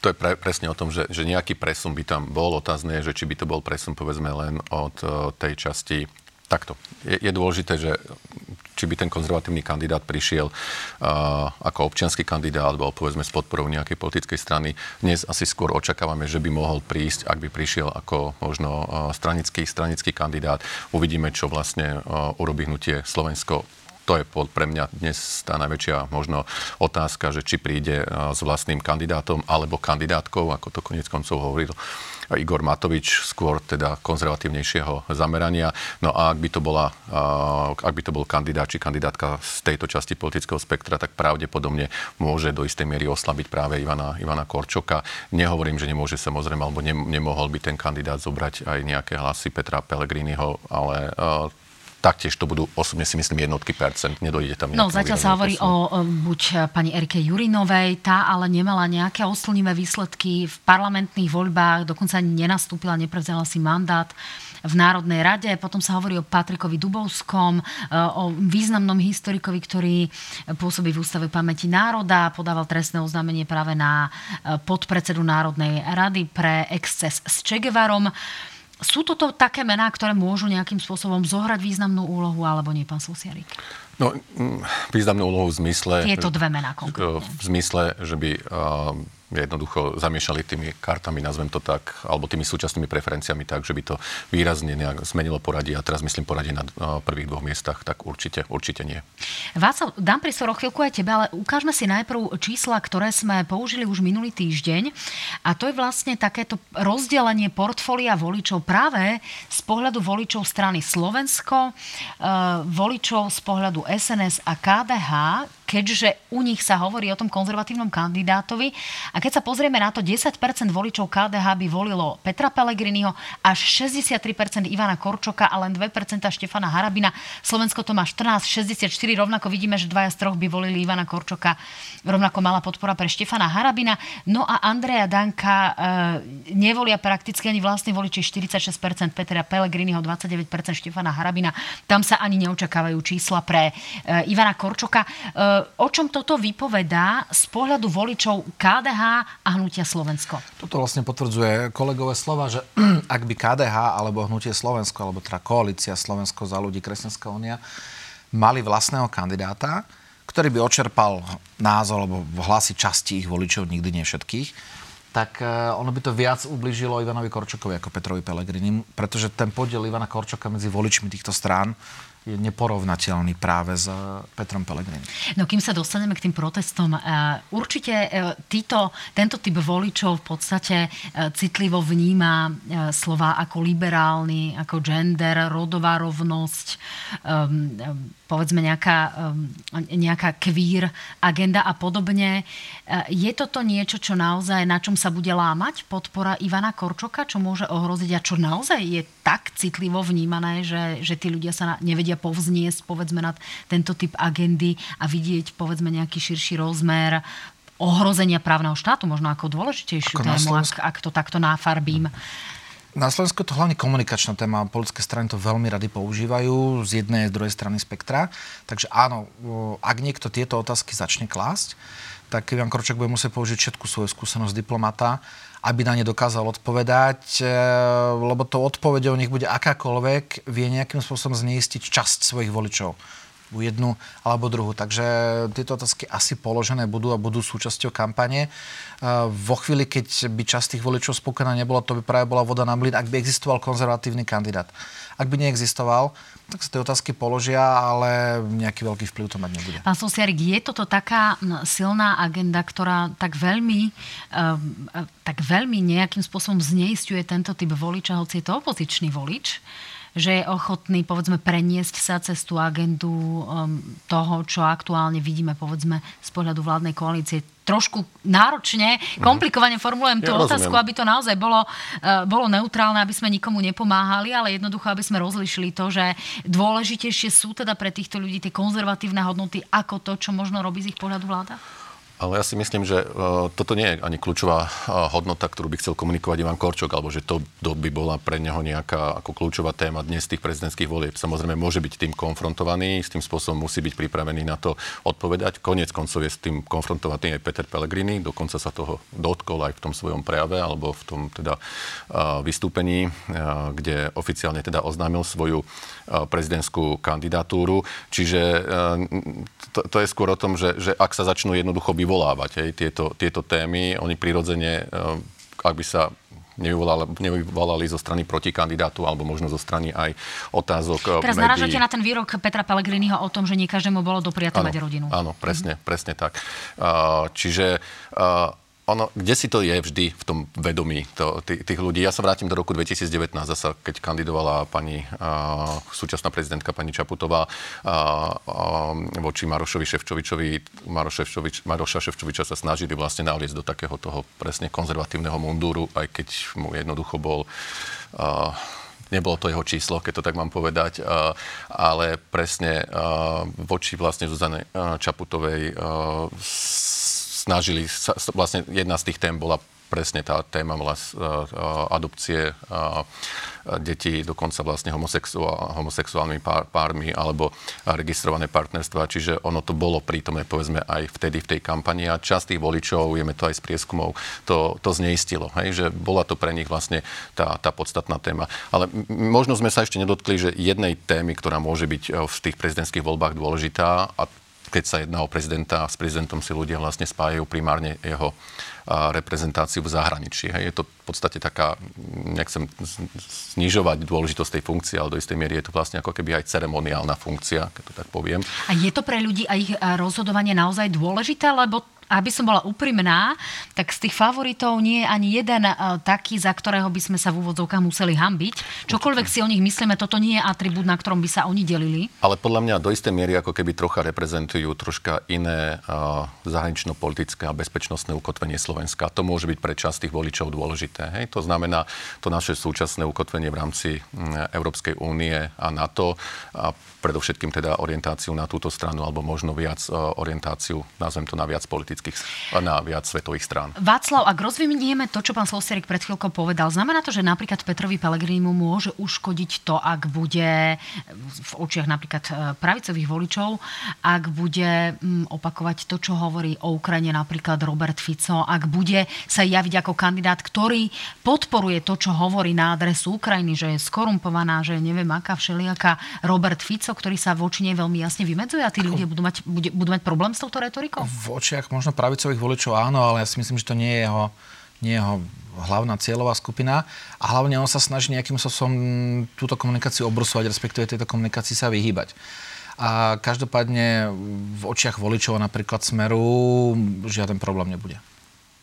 to je pre, presne o tom, že, že nejaký presun by tam bol. Otázne je, že či by to bol presun povedzme len od uh, tej časti takto. Je, je dôležité, že či by ten konzervatívny kandidát prišiel uh, ako občianský kandidát alebo povedzme s podporou nejakej politickej strany. Dnes asi skôr očakávame, že by mohol prísť, ak by prišiel ako možno uh, stranický, stranický kandidát. Uvidíme, čo vlastne uh, urobí hnutie Slovensko to je pre mňa dnes tá najväčšia možno otázka, že či príde s vlastným kandidátom alebo kandidátkou, ako to konec koncov hovoril Igor Matovič, skôr teda konzervatívnejšieho zamerania. No a ak by to, bola, ak by to bol kandidát či kandidátka z tejto časti politického spektra, tak pravdepodobne môže do istej miery oslabiť práve Ivana, Ivana Korčoka. Nehovorím, že nemôže samozrejme, alebo ne, nemohol by ten kandidát zobrať aj nejaké hlasy Petra Pellegriniho, ale taktiež to budú osobne si myslím jednotky percent, nedojde tam No zatiaľ sa hovorí o, buď e, pani Erike Jurinovej, tá ale nemala nejaké oslnivé výsledky v parlamentných voľbách, dokonca ani nenastúpila, neprevzala si mandát v Národnej rade. Potom sa hovorí o Patrikovi Dubovskom, e, o významnom historikovi, ktorý pôsobí v Ústave pamäti národa, podával trestné oznámenie práve na e, podpredsedu Národnej rady pre exces s Čegevarom. Sú toto také mená, ktoré môžu nejakým spôsobom zohrať významnú úlohu, alebo nie, pán Sosiarik? No, mm, významnú úlohu v zmysle... Tieto dve mená konkrétne. V zmysle, že by uh, jednoducho zamiešali tými kartami, nazvem to tak, alebo tými súčasnými preferenciami tak, že by to výrazne nejak zmenilo poradie a teraz myslím poradie na prvých dvoch miestach, tak určite, určite nie. Václav, dám priestor o chvíľku aj tebe, ale ukážme si najprv čísla, ktoré sme použili už minulý týždeň a to je vlastne takéto rozdelenie portfólia voličov práve z pohľadu voličov strany Slovensko, eh, voličov z pohľadu SNS a KDH, keďže u nich sa hovorí o tom konzervatívnom kandidátovi. A keď sa pozrieme na to, 10% voličov KDH by volilo Petra Pellegriniho, až 63% Ivana Korčoka a len 2% Štefana Harabina. Slovensko to má 14, 64, rovnako vidíme, že dvaja z troch by volili Ivana Korčoka. Rovnako mala podpora pre Štefana Harabina. No a Andreja Danka e, nevolia prakticky ani vlastní voliči 46% Petra Pellegriniho, 29% Štefana Harabina. Tam sa ani neočakávajú čísla pre e, Ivana Korčoka. E, o čom toto vypovedá z pohľadu voličov KDH a Hnutia Slovensko? Toto vlastne potvrdzuje kolegové slova, že ak by KDH alebo Hnutie Slovensko, alebo teda koalícia Slovensko za ľudí, Kresťanská únia, mali vlastného kandidáta, ktorý by očerpal názor alebo hlasy časti ich voličov, nikdy nie všetkých, tak e, ono by to viac ubližilo Ivanovi Korčokovi ako Petrovi Pelegrini, pretože ten podiel Ivana Korčoka medzi voličmi týchto strán je neporovnateľný práve s Petrom Pelegrini. No kým sa dostaneme k tým protestom, eh, určite eh, títo, tento typ voličov v podstate eh, citlivo vníma slova ako liberálny, ako gender, rodová rovnosť, ehm, povedzme nejaká, ehm, nejaká queer agenda a podobne. Je toto niečo, čo naozaj, na čom sa bude lámať podpora Ivana Korčoka, čo môže ohroziť a čo naozaj je tak citlivo vnímané, že, že tí ľudia sa nevedia povzniesť povedzme nad tento typ agendy a vidieť povedzme nejaký širší rozmer ohrozenia právneho štátu, možno ako dôležitejšiu ako tému, ak, ak to takto náfarbím. Na Slovensku je to hlavne komunikačná téma. Politické strany to veľmi rady používajú z jednej a z druhej strany spektra. Takže áno, ak niekto tieto otázky začne klásť, tak Ivan Korčak bude musieť použiť všetku svoju skúsenosť diplomata, aby na ne dokázal odpovedať, e, lebo to odpovedou nech bude akákoľvek, vie nejakým spôsobom zneistiť časť svojich voličov jednu alebo druhú. Takže tieto otázky asi položené budú a budú súčasťou kampane. Vo chvíli, keď by časť tých voličov spokojná nebola, to by práve bola voda na mlyn, ak by existoval konzervatívny kandidát. Ak by neexistoval, tak sa tie otázky položia, ale nejaký veľký vplyv to mať nebude. Pán Sosiarik, je toto taká silná agenda, ktorá tak veľmi, uh, tak veľmi nejakým spôsobom zneistuje tento typ voliča, hoci je to opozičný volič? Že je ochotný, povedzme, preniesť sa cez tú agendu um, toho, čo aktuálne vidíme, povedzme, z pohľadu vládnej koalície. Trošku náročne, mhm. komplikovane formulujem tú ja otázku, rozumiem. aby to naozaj bolo, uh, bolo neutrálne, aby sme nikomu nepomáhali, ale jednoducho, aby sme rozlišili to, že dôležitejšie sú teda pre týchto ľudí tie konzervatívne hodnoty ako to, čo možno robí z ich pohľadu vláda? Ale ja si myslím, že uh, toto nie je ani kľúčová uh, hodnota, ktorú by chcel komunikovať Ivan Korčok, alebo že to, by bola pre neho nejaká ako kľúčová téma dnes tých prezidentských volieb. Samozrejme, môže byť tým konfrontovaný, s tým spôsobom musí byť pripravený na to odpovedať. Konec koncov je s tým konfrontovaný aj Peter Pellegrini, dokonca sa toho dotkol aj v tom svojom prejave, alebo v tom teda uh, vystúpení, kde oficiálne teda oznámil svoju prezidentskú kandidatúru. Čiže to, to je skôr o tom, že, že ak sa začnú jednoducho vyvolávať hej, tieto, tieto témy, oni prirodzene, eh, ak by sa nevyvolali, nevyvolali zo strany protikandidátu alebo možno zo strany aj otázok eh, Teraz narážate na ten výrok Petra Pellegriniho o tom, že nie každému bolo dopriate mať rodinu. Áno, presne, mm-hmm. presne tak. Uh, čiže ono, kde si to je vždy v tom vedomí to, tých, tých ľudí. Ja sa vrátim do roku 2019, zasa, keď kandidovala pani uh, súčasná prezidentka pani Čaputová uh, uh, voči Marošovi Ševčovičovi. Maroš Ševčovič, Maroša Ševčoviča sa snažili vlastne naliesť do takého toho presne konzervatívneho mundúru, aj keď mu jednoducho bol uh, nebolo to jeho číslo, keď to tak mám povedať, ale presne voči vlastne Zuzane Čaputovej snažili sa, vlastne jedna z tých tém bola presne tá téma bola uh, adopcie uh, detí, dokonca vlastne homosexuál, homosexuálnymi pár, pármi alebo registrované partnerstva. Čiže ono to bolo prítomné, povedzme, aj vtedy v tej kampani a časť tých voličov, vieme to aj z prieskumov, to, to zneistilo. Hej? Že bola to pre nich vlastne tá, tá podstatná téma. Ale možno sme sa ešte nedotkli, že jednej témy, ktorá môže byť v tých prezidentských voľbách dôležitá a keď sa jedná o prezidenta, s prezidentom si ľudia vlastne spájajú primárne jeho reprezentáciu v zahraničí. Hej. Je to v podstate taká, nechcem znižovať dôležitosť tej funkcie, ale do istej miery je to vlastne ako keby aj ceremoniálna funkcia, keď to tak poviem. A je to pre ľudí a ich rozhodovanie naozaj dôležité, lebo aby som bola úprimná, tak z tých favoritov nie je ani jeden uh, taký, za ktorého by sme sa v úvodzovkách museli hambiť. Čokoľvek si o nich myslíme, toto nie je atribút, na ktorom by sa oni delili. Ale podľa mňa do istej miery ako keby trocha reprezentujú troška iné uh, zahranično-politické a bezpečnostné ukotvenie Slovenska. To môže byť pre časť tých voličov dôležité. Hej? To znamená to naše súčasné ukotvenie v rámci mm, Európskej únie a NATO a predovšetkým teda orientáciu na túto stranu alebo možno viac uh, orientáciu, nazvem to na viac politických, na viac svetových strán. Václav, ak rozvinieme to, čo pán Slosierik pred chvíľkou povedal, znamená to, že napríklad Petrovi Pelegrímu môže uškodiť to, ak bude v očiach napríklad e, pravicových voličov, ak bude opakovať to, čo hovorí o Ukrajine napríklad Robert Fico, ak bude sa javiť ako kandidát, ktorý podporuje to, čo hovorí na adresu Ukrajiny, že je skorumpovaná, že je neviem aká všelijaká Robert Fico, ktorý sa voči nej veľmi jasne vymedzuje a tí ľudia budú mať, budú mať problém s touto retorikou? V očiach možno pravicových voličov áno, ale ja si myslím, že to nie je jeho, nie je jeho hlavná cieľová skupina a hlavne on sa snaží nejakým spôsobom túto komunikáciu obrusovať, respektíve tejto komunikácii sa vyhýbať. A každopádne v očiach voličov napríklad Smeru žiaden problém nebude.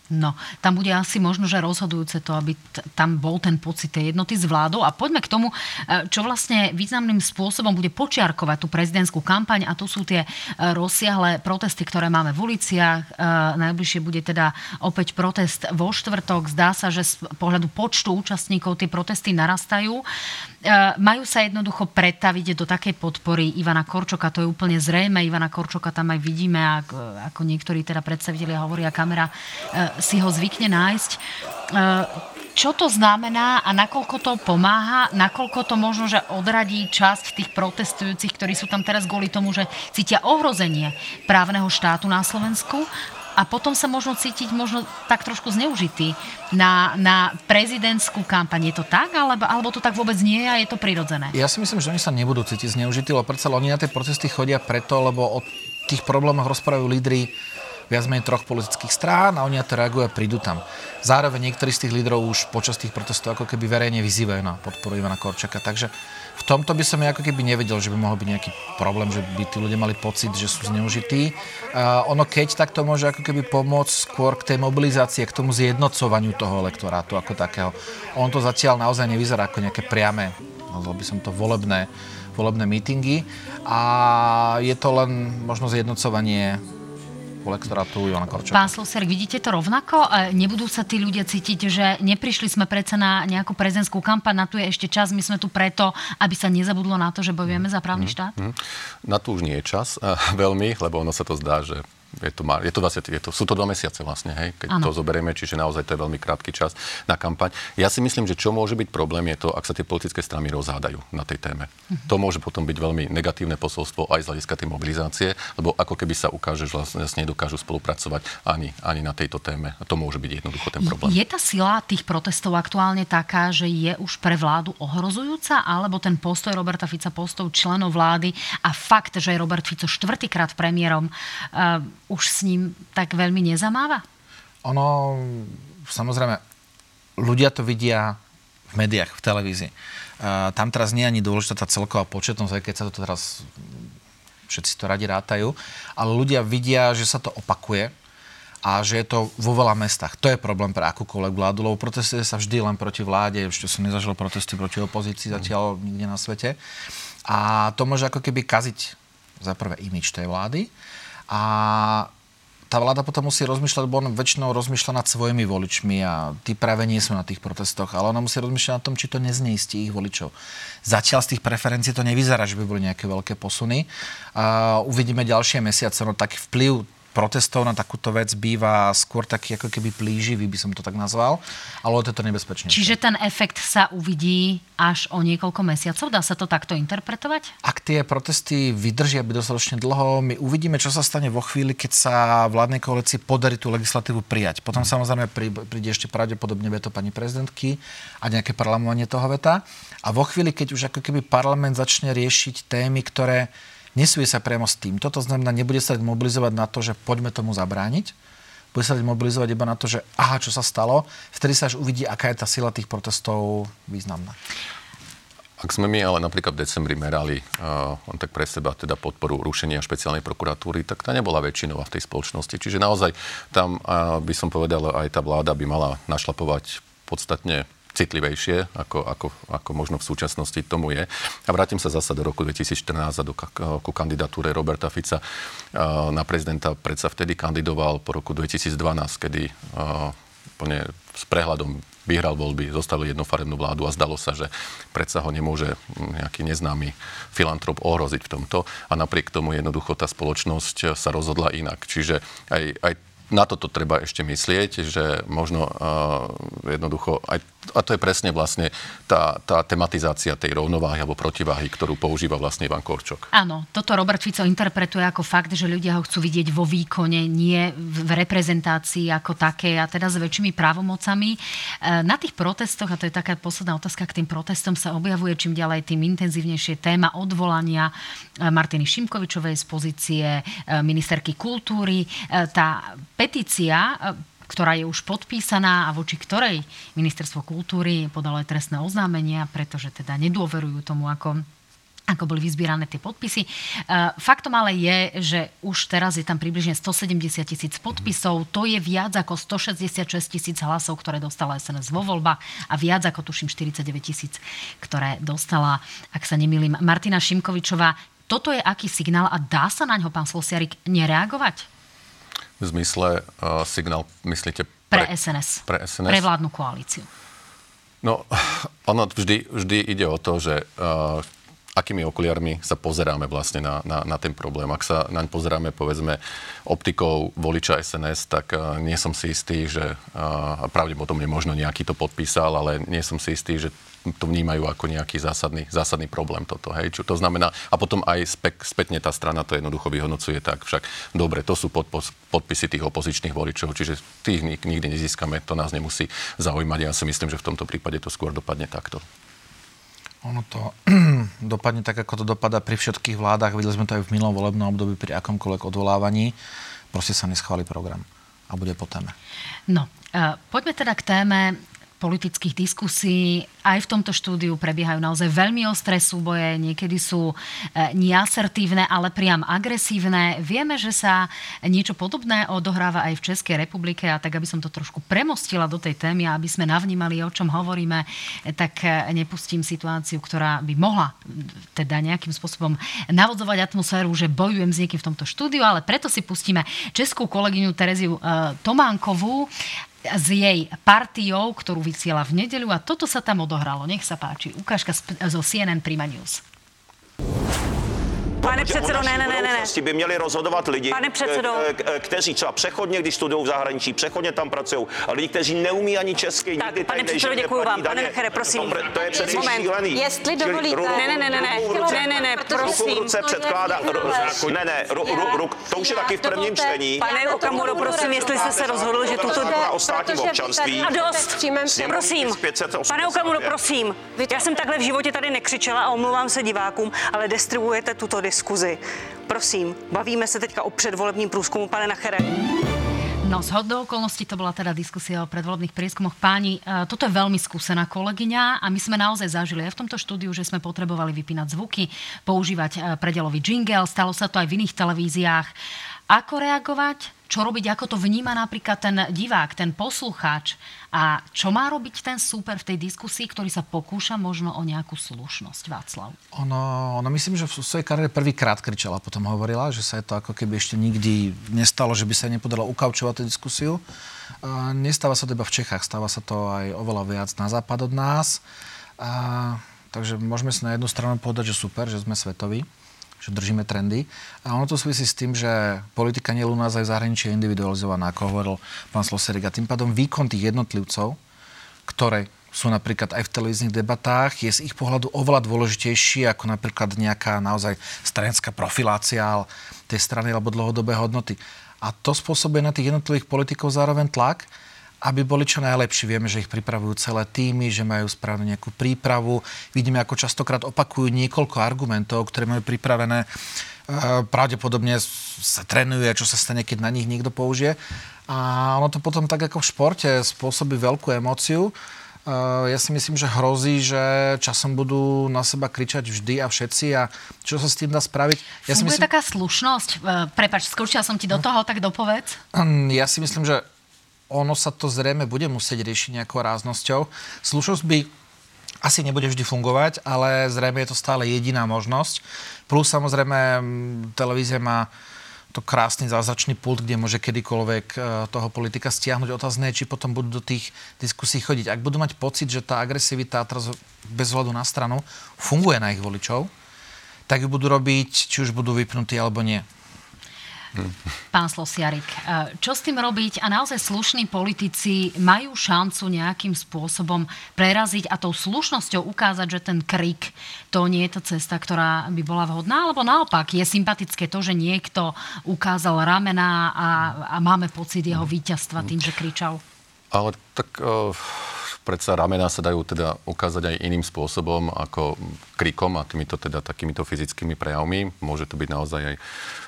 No, tam bude asi možno, že rozhodujúce to, aby t- tam bol ten pocit tej jednoty s vládou. A poďme k tomu, e, čo vlastne významným spôsobom bude počiarkovať tú prezidentskú kampaň a to sú tie e, rozsiahle protesty, ktoré máme v uliciach. E, najbližšie bude teda opäť protest vo štvrtok. Zdá sa, že z pohľadu počtu účastníkov tie protesty narastajú. Majú sa jednoducho pretaviť do takej podpory Ivana Korčoka, to je úplne zrejme. Ivana Korčoka tam aj vidíme, ako niektorí teda predstavitelia hovoria, kamera si ho zvykne nájsť. E, čo to znamená a nakoľko to pomáha, nakoľko to možno, že odradí časť tých protestujúcich, ktorí sú tam teraz kvôli tomu, že cítia ohrozenie právneho štátu na Slovensku a potom sa možno cítiť možno tak trošku zneužitý na, na prezidentskú kampaň. Je to tak, alebo, alebo to tak vôbec nie je a je to prirodzené? Ja si myslím, že oni sa nebudú cítiť zneužití, lebo predsa oni na tie protesty chodia preto, lebo o tých problémoch rozprávajú lídry viac menej troch politických strán a oni na to reagujú a prídu tam. Zároveň niektorí z tých lídrov už počas tých protestov ako keby verejne vyzývajú na podporu Ivana Korčaka. Takže v tomto by som ja ako keby nevedel, že by mohol byť nejaký problém, že by tí ľudia mali pocit, že sú zneužití. Uh, ono keď, tak to môže ako keby pomôcť skôr k tej mobilizácii, k tomu zjednocovaniu toho elektorátu ako takého. On to zatiaľ naozaj nevyzerá ako nejaké priame, nazval by som to volebné, volebné mítingy a je to len možno zjednocovanie elektorátu Ivana Korčoka. Pán Sloser, vidíte to rovnako? E, nebudú sa tí ľudia cítiť, že neprišli sme predsa na nejakú prezidentskú kampaň, na tu je ešte čas, my sme tu preto, aby sa nezabudlo na to, že bojujeme za právny štát? Mm, mm. Na to už nie je čas veľmi, lebo ono sa to zdá, že je to, je to, vlastne, je to, sú to dva mesiace vlastne, hej, keď ano. to zoberieme, čiže naozaj to je veľmi krátky čas na kampaň. Ja si myslím, že čo môže byť problém je to, ak sa tie politické strany rozhádajú na tej téme. Uh-huh. To môže potom byť veľmi negatívne posolstvo aj z hľadiska tej mobilizácie, lebo ako keby sa ukáže, že vlastne nedokážu spolupracovať ani, ani na tejto téme. A to môže byť jednoducho ten problém. Je tá sila tých protestov aktuálne taká, že je už pre vládu ohrozujúca, alebo ten postoj Roberta Fica, postoj členov vlády a fakt, že je Robert Fico štvrtýkrát premiérom, uh, už s ním tak veľmi nezamáva? Ono, samozrejme, ľudia to vidia v médiách, v televízii. Uh, tam teraz nie je ani dôležitá tá celková početnosť, aj keď sa to teraz všetci to radi rátajú, ale ľudia vidia, že sa to opakuje a že je to vo veľa mestách. To je problém pre akúkoľvek vládu, lebo protestuje sa vždy len proti vláde, ešte som nezažil protesty proti opozícii zatiaľ nikde na svete. A to môže ako keby kaziť za prvé imič tej vlády a tá vláda potom musí rozmýšľať, lebo on väčšinou rozmýšľa nad svojimi voličmi a tí práve nie sú na tých protestoch, ale ona musí rozmýšľať nad tom, či to nezneistí ich voličov. Zatiaľ z tých preferencií to nevyzerá, že by boli nejaké veľké posuny. A uvidíme ďalšie mesiace, no taký vplyv protestov na takúto vec býva skôr taký ako keby plíživý, by som to tak nazval, ale je to nebezpečné. Čiže ten efekt sa uvidí až o niekoľko mesiacov? Dá sa to takto interpretovať? Ak tie protesty vydržia by dostatočne dlho, my uvidíme, čo sa stane vo chvíli, keď sa vládnej koalícii podarí tú legislatívu prijať. Potom hmm. samozrejme príde ešte pravdepodobne veto pani prezidentky a nejaké parlamovanie toho veta. A vo chvíli, keď už ako keby parlament začne riešiť témy, ktoré nesúvisia priamo s týmto. To znamená, nebude sa mobilizovať na to, že poďme tomu zabrániť. Bude sa mobilizovať iba na to, že aha, čo sa stalo. Vtedy sa až uvidí, aká je tá sila tých protestov významná. Ak sme my ale napríklad v decembri merali uh, len tak pre seba teda podporu rušenia špeciálnej prokuratúry, tak tá nebola väčšinová v tej spoločnosti. Čiže naozaj tam uh, by som povedal, aj tá vláda by mala našlapovať podstatne citlivejšie, ako, ako, ako možno v súčasnosti tomu je. A vrátim sa zasa do roku 2014 a do, ku kandidatúre Roberta Fica na prezidenta. Predsa vtedy kandidoval po roku 2012, kedy plne s prehľadom vyhral voľby, zostavil jednofarebnú vládu a zdalo sa, že predsa ho nemôže nejaký neznámy filantrop ohroziť v tomto. A napriek tomu jednoducho tá spoločnosť sa rozhodla inak. Čiže aj, aj na toto treba ešte myslieť, že možno uh, jednoducho, aj, a to je presne vlastne tá, tá tematizácia tej rovnováhy alebo protiváhy, ktorú používa vlastne Ivan Korčok. Áno, toto Robert Fico interpretuje ako fakt, že ľudia ho chcú vidieť vo výkone, nie v reprezentácii ako také a teda s väčšími právomocami. E, na tých protestoch, a to je taká posledná otázka k tým protestom, sa objavuje čím ďalej tým intenzívnejšie téma odvolania e, Martiny Šimkovičovej z pozície e, ministerky kultúry. Tá petícia, e, ktorá je už podpísaná a voči ktorej Ministerstvo kultúry podalo aj trestné oznámenia, pretože teda nedôverujú tomu, ako ako boli vyzbierané tie podpisy. E, faktom ale je, že už teraz je tam približne 170 tisíc podpisov. To je viac ako 166 tisíc hlasov, ktoré dostala SNS vo voľbách a viac ako tuším 49 tisíc, ktoré dostala, ak sa nemýlim, Martina Šimkovičová. Toto je aký signál a dá sa na ňo, pán Slosiarik, nereagovať? V zmysle uh, signál, myslíte? Pre, pre SNS. Pre SNS. Pre vládnu koalíciu. No, ono vždy, vždy ide o to, že uh, akými okuliarmi sa pozeráme vlastne na, na, na ten problém. Ak sa naň pozeráme, povedzme, optikou voliča SNS, tak uh, nie som si istý, že uh, pravdepodobne možno nejaký to podpísal, ale nie som si istý, že to vnímajú ako nejaký zásadný, zásadný problém toto. Hej? Čo to znamená, a potom aj spek, spätne tá strana to jednoducho vyhodnocuje tak, však dobre, to sú podpos, podpisy tých opozičných voličov, čiže tých nikdy nezískame, to nás nemusí zaujímať. Ja si myslím, že v tomto prípade to skôr dopadne takto. Ono to dopadne tak, ako to dopadá pri všetkých vládach. Videli sme to aj v minulom volebnom období pri akomkoľvek odvolávaní. Proste sa neschváli program a bude po téme. No, uh, poďme teda k téme politických diskusí. Aj v tomto štúdiu prebiehajú naozaj veľmi ostré súboje, niekedy sú e, neasertívne, ale priam agresívne. Vieme, že sa niečo podobné odohráva aj v Českej republike a tak, aby som to trošku premostila do tej témy a aby sme navnímali, o čom hovoríme, tak e, nepustím situáciu, ktorá by mohla teda nejakým spôsobom navodzovať atmosféru, že bojujem s niekým v tomto štúdiu, ale preto si pustíme českú kolegyňu Tereziu e, Tománkovú s jej partiou, ktorú vysiela v nedeľu a toto sa tam odohralo. Nech sa páči. Ukážka zo CNN Prima News. Pane předsedo, ne, ne, ne, ne. by měli rozhodovat lidi, Pane předsedo. kteří třeba přechodně, když studují v zahraničí, přechodně tam pracují, a lidi, kteří neumí ani česky, tak, nikdy pane předsedo, děkuji vám. Pane Nechere, prosím. To, to je přeci Moment. šílený. Jestli dovolíte. Ne, ne, ne, ne, ne, ne, ne, ne, prosím. Ruku v ruce předkládá, ne, ne, ru, ru, ru, to už je taky v prvním čtení. Pane Okamuro, prosím, jestli jste se rozhodl, že tuto... o státním občanství. A dost, prosím. Pane Okamuro, prosím. Já jsem takhle v životě tady nekřičela a omlouvám se divákům, ale distribuujete tuto diskuzi. Prosím, bavíme se teďka o předvolebním průzkumu, pane Nachere. No, z hodou okolností to bola teda diskusia o predvolebných prieskumoch. Páni, e, toto je veľmi skúsená kolegyňa a my sme naozaj zažili aj v tomto štúdiu, že sme potrebovali vypínať zvuky, používať e, predelový jingle, stalo sa to aj v iných televíziách. Ako reagovať? čo robiť, ako to vníma napríklad ten divák, ten poslucháč a čo má robiť ten súper v tej diskusii, ktorý sa pokúša možno o nejakú slušnosť, Václav? Ono, ono myslím, že v svojej kariére prvýkrát kričala, potom hovorila, že sa je to ako keby ešte nikdy nestalo, že by sa nepodarilo ukaučovať tú diskusiu. A nestáva sa to iba v Čechách, stáva sa to aj oveľa viac na západ od nás. A, takže môžeme si na jednu stranu povedať, že super, že sme svetoví že držíme trendy. A ono to súvisí s tým, že politika nie u nás aj v zahraničí je individualizovaná, ako hovoril pán Sloserik. A tým pádom výkon tých jednotlivcov, ktoré sú napríklad aj v televíznych debatách, je z ich pohľadu oveľa dôležitejší ako napríklad nejaká naozaj stranická profilácia tej strany alebo dlhodobé hodnoty. A to spôsobuje na tých jednotlivých politikov zároveň tlak, aby boli čo najlepší. Vieme, že ich pripravujú celé týmy, že majú správnu nejakú prípravu. Vidíme, ako častokrát opakujú niekoľko argumentov, ktoré majú pripravené. E, pravdepodobne sa trénuje, čo sa stane, keď na nich niekto použije. A ono to potom tak ako v športe spôsobí veľkú emóciu. E, ja si myslím, že hrozí, že časom budú na seba kričať vždy a všetci a čo sa s tým dá spraviť? Ja si myslím... taká slušnosť? E, prepač, skúšala som ti do toho, tak dopovedz. Ja si myslím, že ono sa to zrejme bude musieť riešiť nejakou ráznosťou. Slušnosť by asi nebude vždy fungovať, ale zrejme je to stále jediná možnosť. Plus samozrejme televízia má to krásny zázračný pult, kde môže kedykoľvek e, toho politika stiahnuť. Otázne či potom budú do tých diskusí chodiť. Ak budú mať pocit, že tá agresivita teraz bez hľadu na stranu funguje na ich voličov, tak ju budú robiť, či už budú vypnutí alebo nie. Pán Slosiarik, e, čo s tým robiť? A naozaj slušní politici majú šancu nejakým spôsobom preraziť a tou slušnosťou ukázať, že ten krik to nie je to cesta, ktorá by bola vhodná? Alebo naopak, je sympatické to, že niekto ukázal ramena a, a máme pocit jeho víťazstva tým, že kričal? Ale tak... Uh predsa ramená sa dajú teda ukázať aj iným spôsobom ako krikom a týmito teda takýmito fyzickými prejavmi. Môže to byť naozaj aj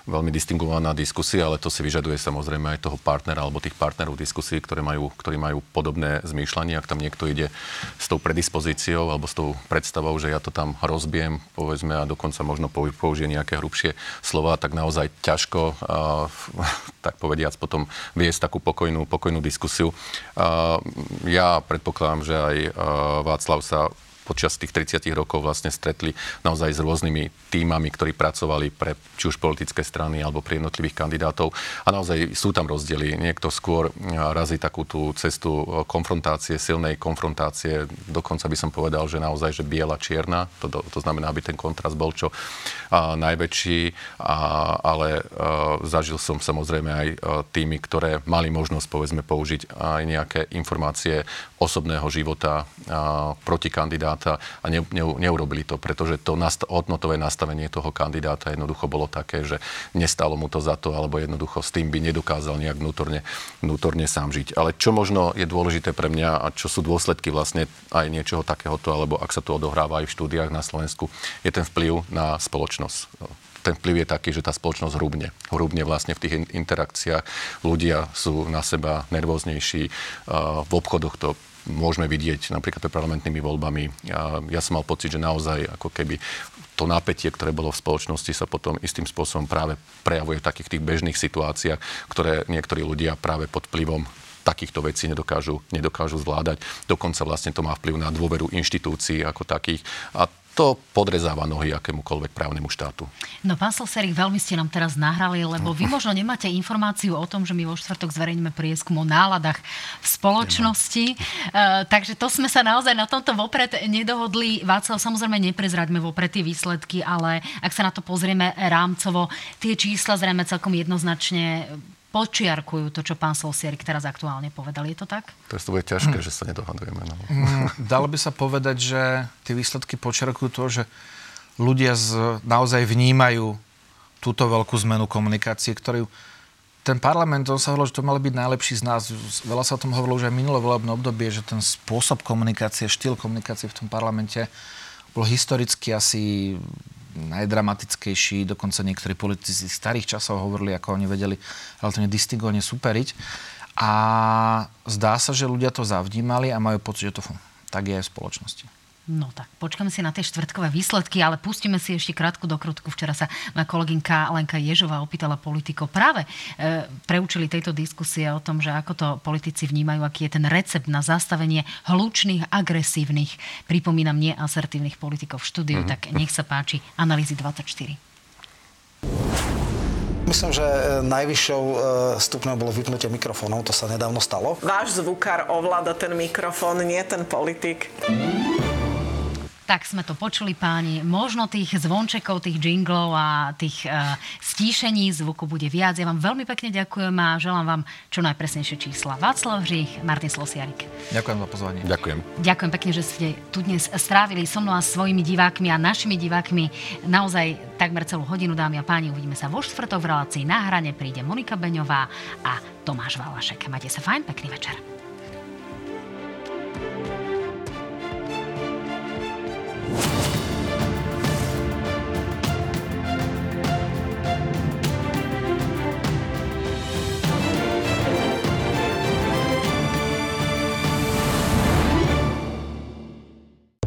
veľmi distingovaná diskusia, ale to si vyžaduje samozrejme aj toho partnera alebo tých partnerov diskusí, ktoré majú, ktorí majú podobné zmýšľanie. Ak tam niekto ide s tou predispozíciou alebo s tou predstavou, že ja to tam rozbiem, povedzme, a dokonca možno použije nejaké hrubšie slova, tak naozaj ťažko, a, tak povediac, potom viesť takú pokojnú, pokojnú diskusiu. A, ja predpokladám, že aj Václav sa počas tých 30 rokov vlastne stretli naozaj s rôznymi týmami, ktorí pracovali pre či už politické strany alebo pre jednotlivých kandidátov. A naozaj sú tam rozdiely. Niekto skôr razí takú tú cestu konfrontácie, silnej konfrontácie. Dokonca by som povedal, že naozaj, že biela, čierna. To, to, znamená, aby ten kontrast bol čo a, najväčší. A, ale a, zažil som samozrejme aj tými, ktoré mali možnosť povedzme použiť aj nejaké informácie osobného života proti kandidáta a ne, ne, neurobili to, pretože to nast- hodnotové nastavenie toho kandidáta jednoducho bolo také, že nestalo mu to za to, alebo jednoducho s tým by nedokázal nejak vnútorne, vnútorne sám žiť. Ale čo možno je dôležité pre mňa a čo sú dôsledky vlastne aj niečoho takéhoto, alebo ak sa to odohráva aj v štúdiách na Slovensku, je ten vplyv na spoločnosť ten vplyv je taký, že tá spoločnosť hrubne. Hrubne vlastne v tých interakciách. Ľudia sú na seba nervóznejší. V obchodoch to môžeme vidieť napríklad pre parlamentnými voľbami. Ja, ja som mal pocit, že naozaj ako keby to napätie, ktoré bolo v spoločnosti, sa potom istým spôsobom práve prejavuje v takých tých bežných situáciách, ktoré niektorí ľudia práve pod vplyvom takýchto vecí nedokážu, nedokážu zvládať. Dokonca vlastne to má vplyv na dôveru inštitúcií ako takých. A to podrezáva nohy akémukoľvek právnemu štátu. No pán Soserik, veľmi ste nám teraz nahrali, lebo vy možno nemáte informáciu o tom, že my vo štvrtok zverejníme prieskum o náladách v spoločnosti. Uh, takže to sme sa naozaj na tomto vopred nedohodli. Václav, samozrejme neprezraďme vopred tie výsledky, ale ak sa na to pozrieme rámcovo, tie čísla zrejme celkom jednoznačne počiarkujú to, čo pán Solsierik teraz aktuálne povedal. Je to tak? To bude ťažké, hm. že sa nedohadujeme. No. Mm, dalo by sa povedať, že tie výsledky počiarkujú to, že ľudia z, naozaj vnímajú túto veľkú zmenu komunikácie, ktorú ten parlament, on sa hovoril, že to mali byť najlepší z nás. Veľa sa o tom hovorilo už aj minulé volebné obdobie, že ten spôsob komunikácie, štýl komunikácie v tom parlamente bol historicky asi najdramatickejší, dokonca niektorí politici z starých časov hovorili, ako oni vedeli relatívne distingovane superiť. A zdá sa, že ľudia to zavnímali a majú pocit, že to tak je aj v spoločnosti. No tak, počkáme si na tie štvrtkové výsledky, ale pustíme si ešte krátku dokrutku. Včera sa moja kolegynka Lenka Ježová opýtala politikov práve e, preučili tejto diskusie o tom, že ako to politici vnímajú, aký je ten recept na zastavenie hlučných, agresívnych, pripomínam, neasertívnych politikov v štúdiu. Mm-hmm. Tak nech sa páči, analýzy 24. Myslím, že e, najvyššou e, stupňou bolo vypnutie mikrofónov, to sa nedávno stalo. Váš zvukár ovláda ten mikrofón, nie ten politik. Tak sme to počuli páni. Možno tých zvončekov, tých jinglov a tých uh, stíšení zvuku bude viac. Ja vám veľmi pekne ďakujem a želám vám čo najpresnejšie čísla. Václav Hřích, Martin Slosiarik. Ďakujem za pozvanie. Ďakujem. Ďakujem pekne, že ste tu dnes strávili so mnou a svojimi divákmi a našimi divákmi naozaj takmer celú hodinu, dámy a páni. Uvidíme sa vo štvrtok v relácii na hrane. Príde Monika Beňová a Tomáš Valašek. Majte sa fajn, pekný večer.